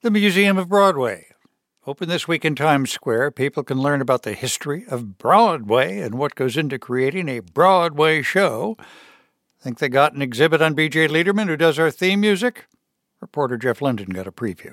The Museum of Broadway. Open this week in Times Square, people can learn about the history of Broadway and what goes into creating a Broadway show. Think they got an exhibit on BJ Leiderman, who does our theme music? Reporter Jeff Lunden got a preview.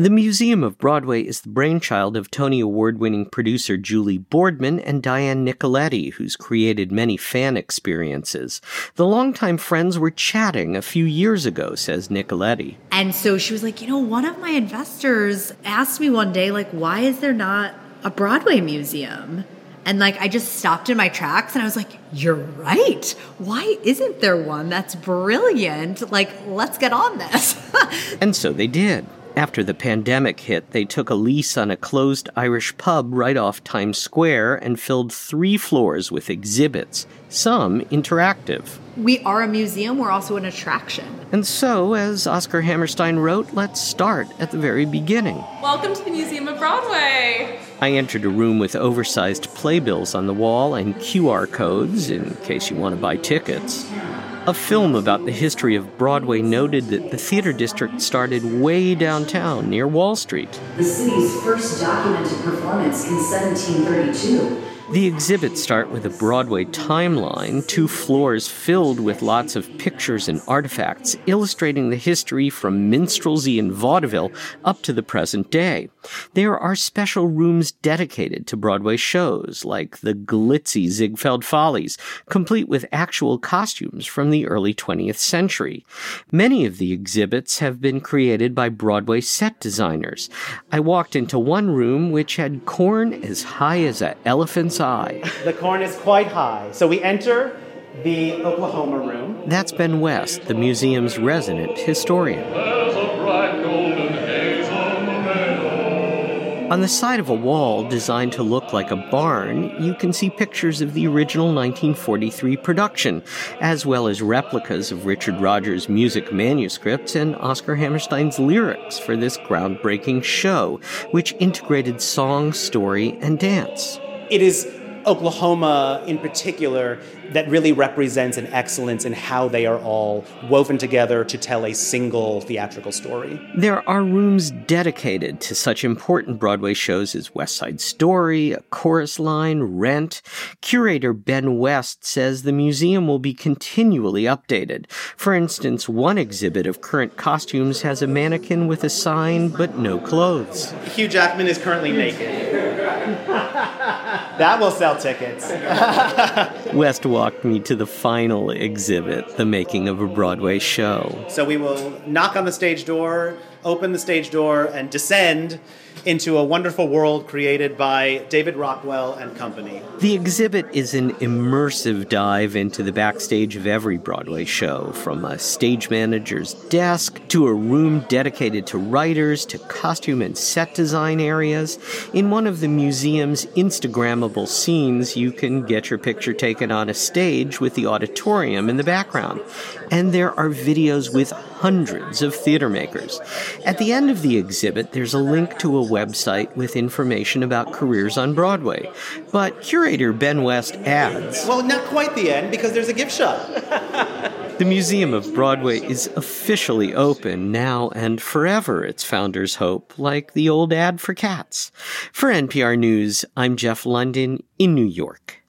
The Museum of Broadway is the brainchild of Tony Award winning producer Julie Boardman and Diane Nicoletti, who's created many fan experiences. The longtime friends were chatting a few years ago, says Nicoletti. And so she was like, you know, one of my investors asked me one day, like, why is there not a Broadway museum? And like, I just stopped in my tracks and I was like, you're right. Why isn't there one? That's brilliant. Like, let's get on this. and so they did. After the pandemic hit, they took a lease on a closed Irish pub right off Times Square and filled three floors with exhibits, some interactive. We are a museum, we're also an attraction. And so, as Oscar Hammerstein wrote, let's start at the very beginning. Welcome to the Museum of Broadway. I entered a room with oversized playbills on the wall and QR codes in case you want to buy tickets. A film about the history of Broadway noted that the theater district started way downtown near Wall Street. The city's first documented performance in 1732 the exhibits start with a Broadway timeline, two floors filled with lots of pictures and artifacts illustrating the history from minstrelsy and vaudeville up to the present day. There are special rooms dedicated to Broadway shows, like the glitzy Ziegfeld Follies, complete with actual costumes from the early 20th century. Many of the exhibits have been created by Broadway set designers. I walked into one room which had corn as high as an elephant's eye. The corn is quite high. So we enter the Oklahoma room. That's Ben West, the museum's resident historian. On the side of a wall designed to look like a barn, you can see pictures of the original 1943 production, as well as replicas of Richard Rodgers' music manuscripts and Oscar Hammerstein's lyrics for this groundbreaking show, which integrated song, story, and dance. It is Oklahoma in particular that really represents an excellence in how they are all woven together to tell a single theatrical story. There are rooms dedicated to such important Broadway shows as West Side Story, A Chorus Line, Rent. Curator Ben West says the museum will be continually updated. For instance, one exhibit of current costumes has a mannequin with a sign but no clothes. Hugh Jackman is currently naked. that will sell tickets. West walked me to the final exhibit, the making of a Broadway show. So we will knock on the stage door, open the stage door, and descend into a wonderful world created by David Rockwell and company. The exhibit is an immersive dive into the backstage of every Broadway show, from a stage manager's desk to a room dedicated to writers to costume and set design areas. In one of the museum's Instagrammable scenes, you can get your picture taken on a stage with the auditorium in the background. And there are videos with hundreds of theater makers. At the end of the exhibit, there's a link to a website with information about careers on Broadway. But curator Ben West adds Well, not quite the end because there's a gift shop. the Museum of Broadway is officially open now and forever, its founders hope, like the old ad for cats. For NPR News, I'm Jeff Lunden in New York.